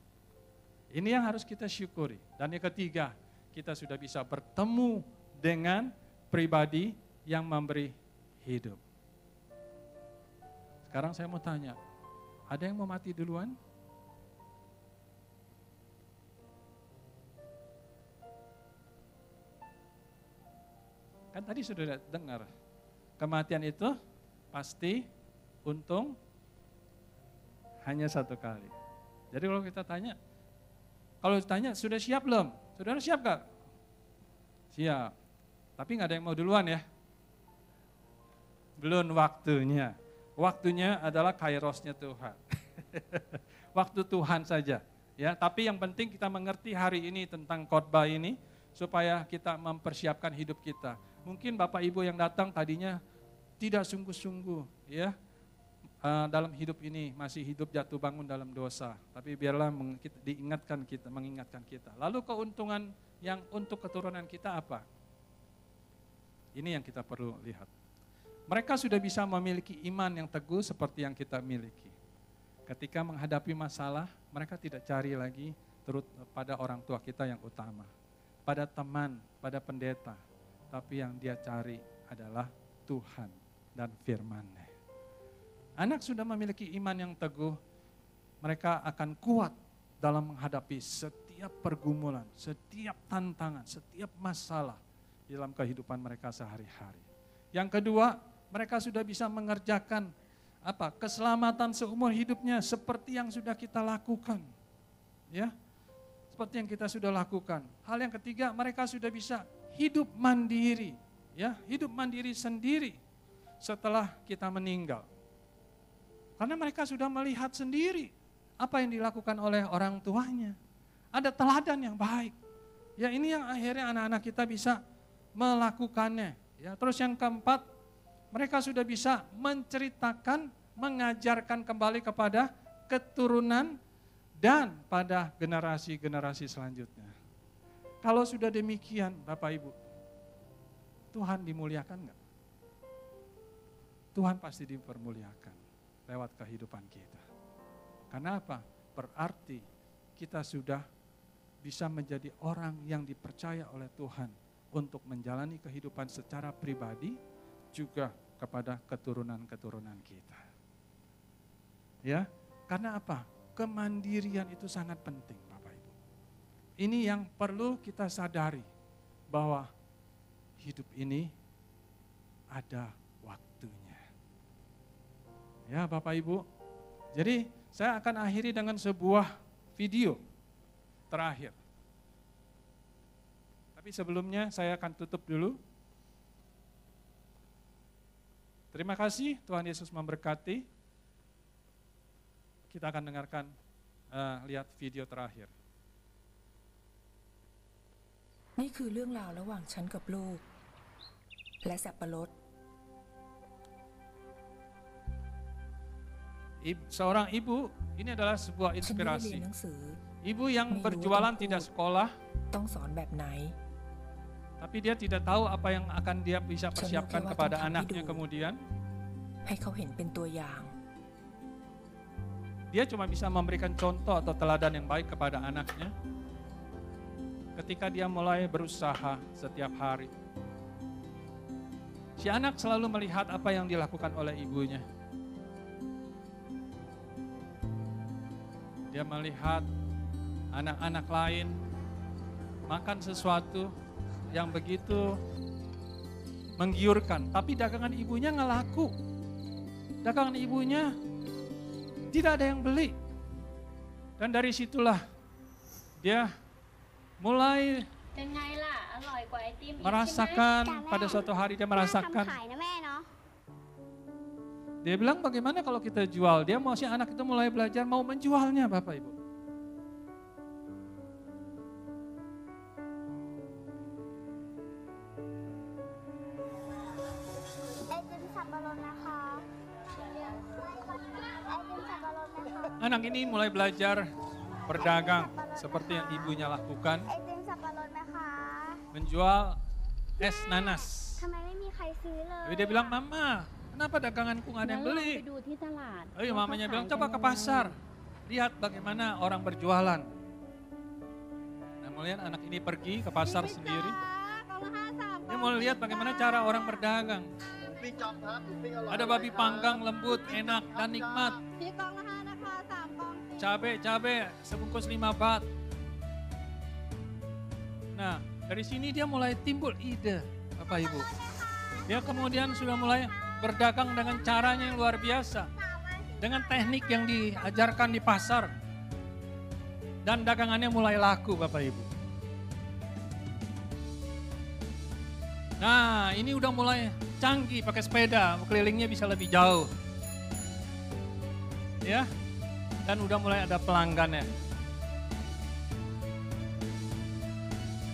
Ini yang harus kita syukuri. Dan yang ketiga, kita sudah bisa bertemu dengan pribadi yang memberi hidup. Sekarang saya mau tanya, ada yang mau mati duluan? Kan tadi sudah dengar, kematian itu pasti untung hanya satu kali. Jadi kalau kita tanya, kalau ditanya sudah siap belum? Saudara siap gak? Siap. Tapi nggak ada yang mau duluan ya. Belum waktunya. Waktunya adalah kairosnya Tuhan. (laughs) Waktu Tuhan saja. Ya, tapi yang penting kita mengerti hari ini tentang khotbah ini supaya kita mempersiapkan hidup kita. Mungkin Bapak Ibu yang datang tadinya tidak sungguh-sungguh ya eh, dalam hidup ini masih hidup jatuh bangun dalam dosa, tapi biarlah diingatkan kita, mengingatkan kita. Lalu keuntungan yang untuk keturunan kita apa? Ini yang kita perlu lihat. Mereka sudah bisa memiliki iman yang teguh seperti yang kita miliki. Ketika menghadapi masalah, mereka tidak cari lagi terut pada orang tua kita yang utama, pada teman, pada pendeta, tapi yang dia cari adalah Tuhan dan firman-Nya. Anak sudah memiliki iman yang teguh, mereka akan kuat dalam menghadapi setiap pergumulan, setiap tantangan, setiap masalah dalam kehidupan mereka sehari-hari. Yang kedua, mereka sudah bisa mengerjakan apa? keselamatan seumur hidupnya seperti yang sudah kita lakukan. Ya. Seperti yang kita sudah lakukan. Hal yang ketiga, mereka sudah bisa hidup mandiri, ya, hidup mandiri sendiri setelah kita meninggal. Karena mereka sudah melihat sendiri apa yang dilakukan oleh orang tuanya. Ada teladan yang baik. Ya ini yang akhirnya anak-anak kita bisa melakukannya. Ya, terus yang keempat, mereka sudah bisa menceritakan, mengajarkan kembali kepada keturunan dan pada generasi-generasi selanjutnya. Kalau sudah demikian, Bapak Ibu, Tuhan dimuliakan enggak? Tuhan pasti dipermuliakan lewat kehidupan kita. Karena apa? Berarti kita sudah bisa menjadi orang yang dipercaya oleh Tuhan untuk menjalani kehidupan secara pribadi juga kepada keturunan-keturunan kita. Ya, karena apa? Kemandirian itu sangat penting, Bapak Ibu. Ini yang perlu kita sadari bahwa hidup ini ada. Ya, Bapak Ibu. Jadi, saya akan akhiri dengan sebuah video terakhir. Tapi sebelumnya saya akan tutup dulu. Terima kasih Tuhan Yesus memberkati. Kita akan dengarkan, uh, lihat video terakhir. นี่คือเรื่องราวระหว่างฉันกับลูก และสับปะรด seorang ibu ini adalah sebuah inspirasi. Ibu yang berjualan tidak sekolah, tapi dia tidak tahu apa yang akan dia bisa persiapkan kepada anaknya kemudian. Dia cuma bisa memberikan contoh atau teladan yang baik kepada anaknya ketika dia mulai berusaha setiap hari. Si anak selalu melihat apa yang dilakukan oleh ibunya. dia melihat anak-anak lain makan sesuatu yang begitu menggiurkan, tapi dagangan ibunya nggak laku. Dagangan ibunya tidak ada yang beli. Dan dari situlah dia mulai merasakan pada suatu hari dia merasakan dia bilang bagaimana kalau kita jual? Dia mau si anak itu mulai belajar mau menjualnya Bapak Ibu. Anak ini mulai belajar berdagang seperti yang ibunya lakukan. Menjual es nanas. Tapi dia bilang, Mama, Kenapa daganganku nggak ada yang beli? Ayo iya mamanya bilang coba ke pasar. Lihat bagaimana orang berjualan. Nah melihat anak ini pergi ke pasar sendiri. Ini mau lihat bagaimana cara orang berdagang. Ada babi panggang lembut, enak dan nikmat. Cabe, cabe, sebungkus lima bat. Nah, dari sini dia mulai timbul ide, Bapak Ibu. Dia kemudian sudah mulai berdagang dengan caranya yang luar biasa. Dengan teknik yang diajarkan di pasar. Dan dagangannya mulai laku, Bapak Ibu. Nah, ini udah mulai canggih pakai sepeda, kelilingnya bisa lebih jauh. Ya, dan udah mulai ada pelanggannya.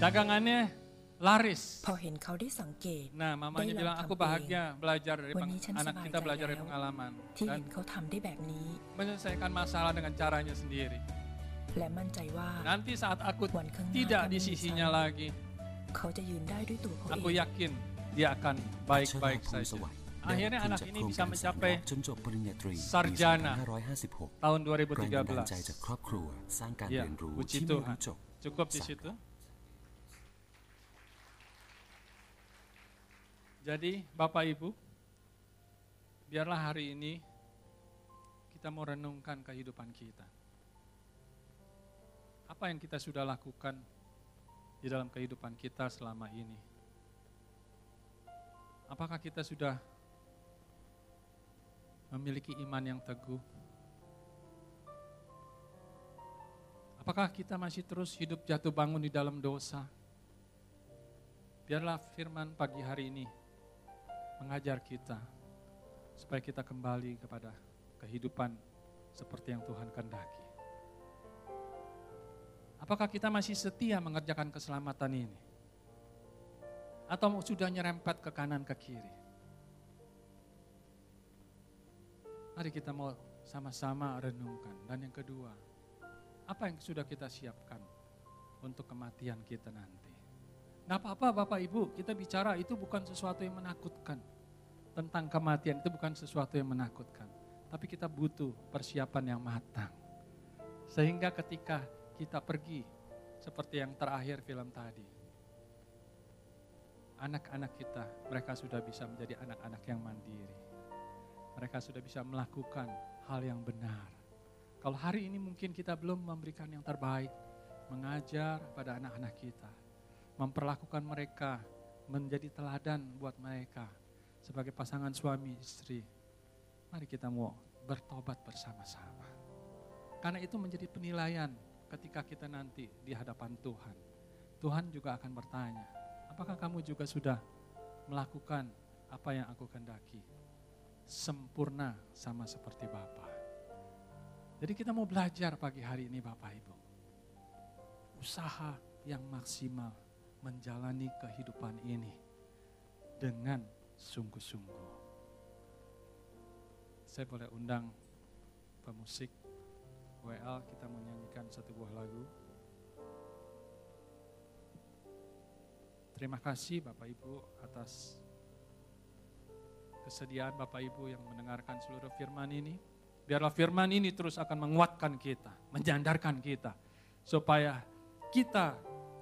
Dagangannya laris. พอเห็นเขาได้สังเกต Nah, mamanya Dahil bilang lang aku kami, bahagia belajar dari peng- Wani chan anak kita sabay belajar dari tayo. pengalaman ที่ dan เห็นเขาทำได้แบบนี้ menyelesaikan masalah dengan caranya sendiri. และมั่นใจว่า Nanti saat aku Wan kang tidak nakakamisan. di sisinya lagi, เขาจะยืนได้ด้วยตัวเขา aku เอง yakin dia akan อัชรา baik-baik พงศ์ส saja. วัสดิ์ Akhirnya ได้รับ anak ทุน ini จาก bisa โครงการสาม mencapai ล้อจนจบปริญญาตรี sarjana ปี2556 tahun แรงบันดาลใจจาก 2013. ครอบครัว สร้างการ Ya, เรียนรู้ puji ที่ไม่ Tuhan. รู้จบ Cukup di Sa- situ. Jadi Bapak Ibu, biarlah hari ini kita mau renungkan kehidupan kita. Apa yang kita sudah lakukan di dalam kehidupan kita selama ini? Apakah kita sudah memiliki iman yang teguh? Apakah kita masih terus hidup jatuh bangun di dalam dosa? Biarlah firman pagi hari ini mengajar kita supaya kita kembali kepada kehidupan seperti yang Tuhan kehendaki. Apakah kita masih setia mengerjakan keselamatan ini? Atau sudah nyerempet ke kanan ke kiri? Mari kita mau sama-sama renungkan. Dan yang kedua, apa yang sudah kita siapkan untuk kematian kita nanti? Nggak apa-apa Bapak Ibu, kita bicara itu bukan sesuatu yang menakutkan. Tentang kematian itu bukan sesuatu yang menakutkan. Tapi kita butuh persiapan yang matang. Sehingga ketika kita pergi, seperti yang terakhir film tadi. Anak-anak kita, mereka sudah bisa menjadi anak-anak yang mandiri. Mereka sudah bisa melakukan hal yang benar. Kalau hari ini mungkin kita belum memberikan yang terbaik, mengajar pada anak-anak kita, memperlakukan mereka menjadi teladan buat mereka sebagai pasangan suami istri. Mari kita mau bertobat bersama-sama. Karena itu menjadi penilaian ketika kita nanti di hadapan Tuhan. Tuhan juga akan bertanya, apakah kamu juga sudah melakukan apa yang aku kehendaki? Sempurna sama seperti Bapa. Jadi kita mau belajar pagi hari ini Bapak Ibu. Usaha yang maksimal menjalani kehidupan ini dengan sungguh-sungguh. Saya boleh undang pemusik WL kita mau nyanyikan satu buah lagu. Terima kasih Bapak Ibu atas kesediaan Bapak Ibu yang mendengarkan seluruh firman ini. Biarlah firman ini terus akan menguatkan kita, menjandarkan kita. Supaya kita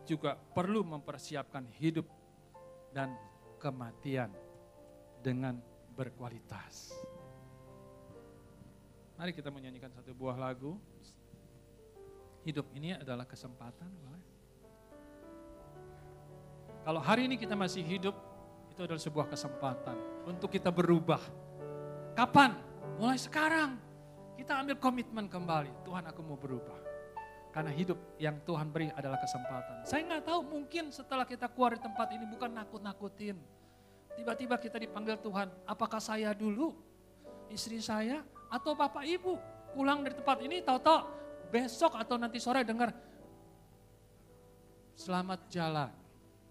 juga perlu mempersiapkan hidup dan kematian dengan berkualitas. Mari kita menyanyikan satu buah lagu. Hidup ini adalah kesempatan, boleh? Kalau hari ini kita masih hidup, itu adalah sebuah kesempatan untuk kita berubah. Kapan? Mulai sekarang. Kita ambil komitmen kembali. Tuhan aku mau berubah. Karena hidup yang Tuhan beri adalah kesempatan. Saya nggak tahu mungkin setelah kita keluar di tempat ini bukan nakut-nakutin. Tiba-tiba kita dipanggil Tuhan, apakah saya dulu, istri saya, atau bapak ibu pulang dari tempat ini tahu-tahu besok atau nanti sore dengar selamat jalan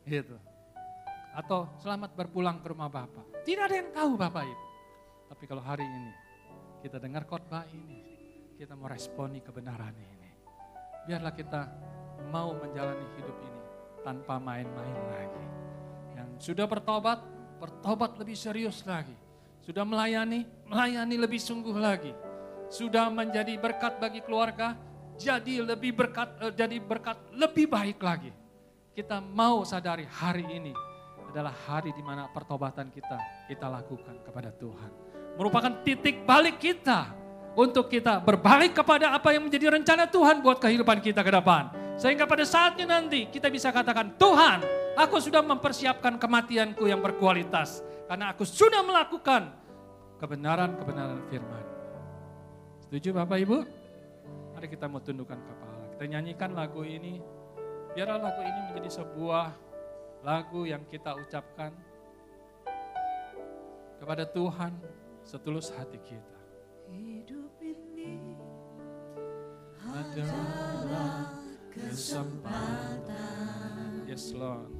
gitu. Atau selamat berpulang ke rumah bapak. Tidak ada yang tahu bapak ibu. Tapi kalau hari ini kita dengar khotbah ini, kita mau responi kebenaran ini. Biarlah kita mau menjalani hidup ini tanpa main-main lagi. Yang sudah bertobat, bertobat lebih serius lagi. Sudah melayani, melayani lebih sungguh lagi. Sudah menjadi berkat bagi keluarga, jadi lebih berkat eh, jadi berkat lebih baik lagi. Kita mau sadari hari ini adalah hari di mana pertobatan kita kita lakukan kepada Tuhan. Merupakan titik balik kita untuk kita berbalik kepada apa yang menjadi rencana Tuhan buat kehidupan kita ke depan. Sehingga pada saatnya nanti kita bisa katakan, Tuhan aku sudah mempersiapkan kematianku yang berkualitas. Karena aku sudah melakukan kebenaran-kebenaran firman. Setuju Bapak Ibu? Mari kita mau tundukkan kepala. Kita nyanyikan lagu ini. Biarlah lagu ini menjadi sebuah lagu yang kita ucapkan kepada Tuhan setulus hati kita. Hidup ini adalah kesempatan. Yes Lord.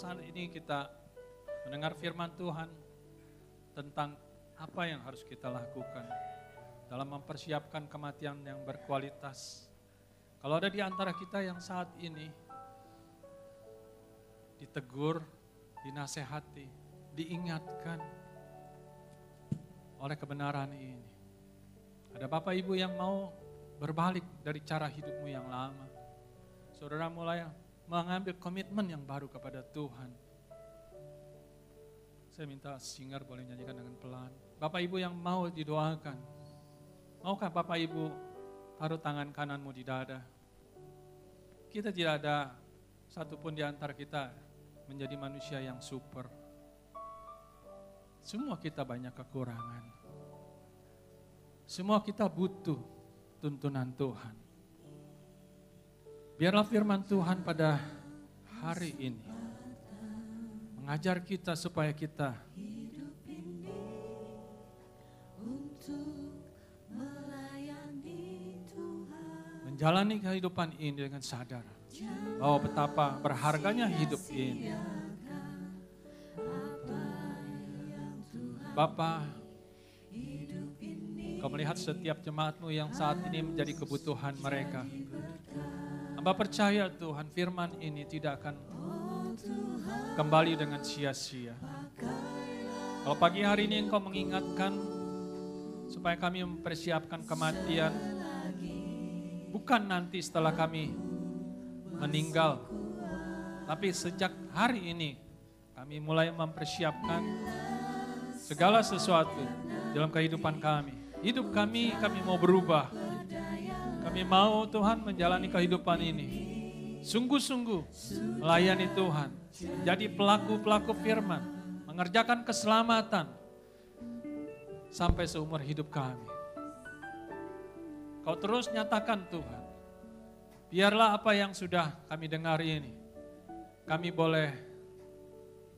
saat ini kita mendengar firman Tuhan tentang apa yang harus kita lakukan dalam mempersiapkan kematian yang berkualitas. Kalau ada di antara kita yang saat ini ditegur, dinasehati, diingatkan oleh kebenaran ini. Ada Bapak Ibu yang mau berbalik dari cara hidupmu yang lama. Saudara mulai mengambil komitmen yang baru kepada Tuhan. Saya minta singer boleh nyanyikan dengan pelan. Bapak Ibu yang mau didoakan. Maukah Bapak Ibu taruh tangan kananmu di dada? Kita tidak ada satupun di antara kita menjadi manusia yang super. Semua kita banyak kekurangan. Semua kita butuh tuntunan Tuhan. Biarlah firman Tuhan pada hari ini mengajar kita supaya kita menjalani kehidupan ini dengan sadar bahwa betapa berharganya hidup ini. Bapa, Kau melihat setiap jemaatmu yang saat ini menjadi kebutuhan mereka. Hamba percaya Tuhan firman ini tidak akan kembali dengan sia-sia. Kalau pagi hari ini Engkau mengingatkan supaya kami mempersiapkan kematian, bukan nanti setelah kami meninggal, tapi sejak hari ini kami mulai mempersiapkan segala sesuatu dalam kehidupan kami. Hidup kami, kami mau berubah. Kami mau Tuhan menjalani kehidupan ini. Sungguh-sungguh melayani Tuhan. Jadi pelaku-pelaku firman. Mengerjakan keselamatan. Sampai seumur hidup kami. Kau terus nyatakan Tuhan. Biarlah apa yang sudah kami dengar ini. Kami boleh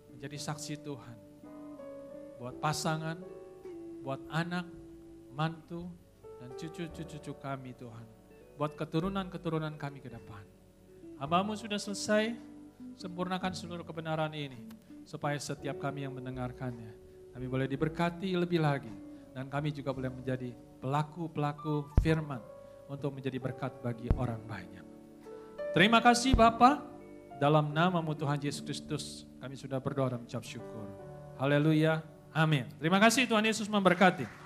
menjadi saksi Tuhan. Buat pasangan, buat anak, mantu, dan cucu-cucu kami Tuhan. Buat keturunan-keturunan kami ke depan. Hambamu sudah selesai, sempurnakan seluruh kebenaran ini. Supaya setiap kami yang mendengarkannya, kami boleh diberkati lebih lagi. Dan kami juga boleh menjadi pelaku-pelaku firman untuk menjadi berkat bagi orang banyak. Terima kasih Bapak, dalam namamu Tuhan Yesus Kristus kami sudah berdoa dan mengucap syukur. Haleluya, amin. Terima kasih Tuhan Yesus memberkati.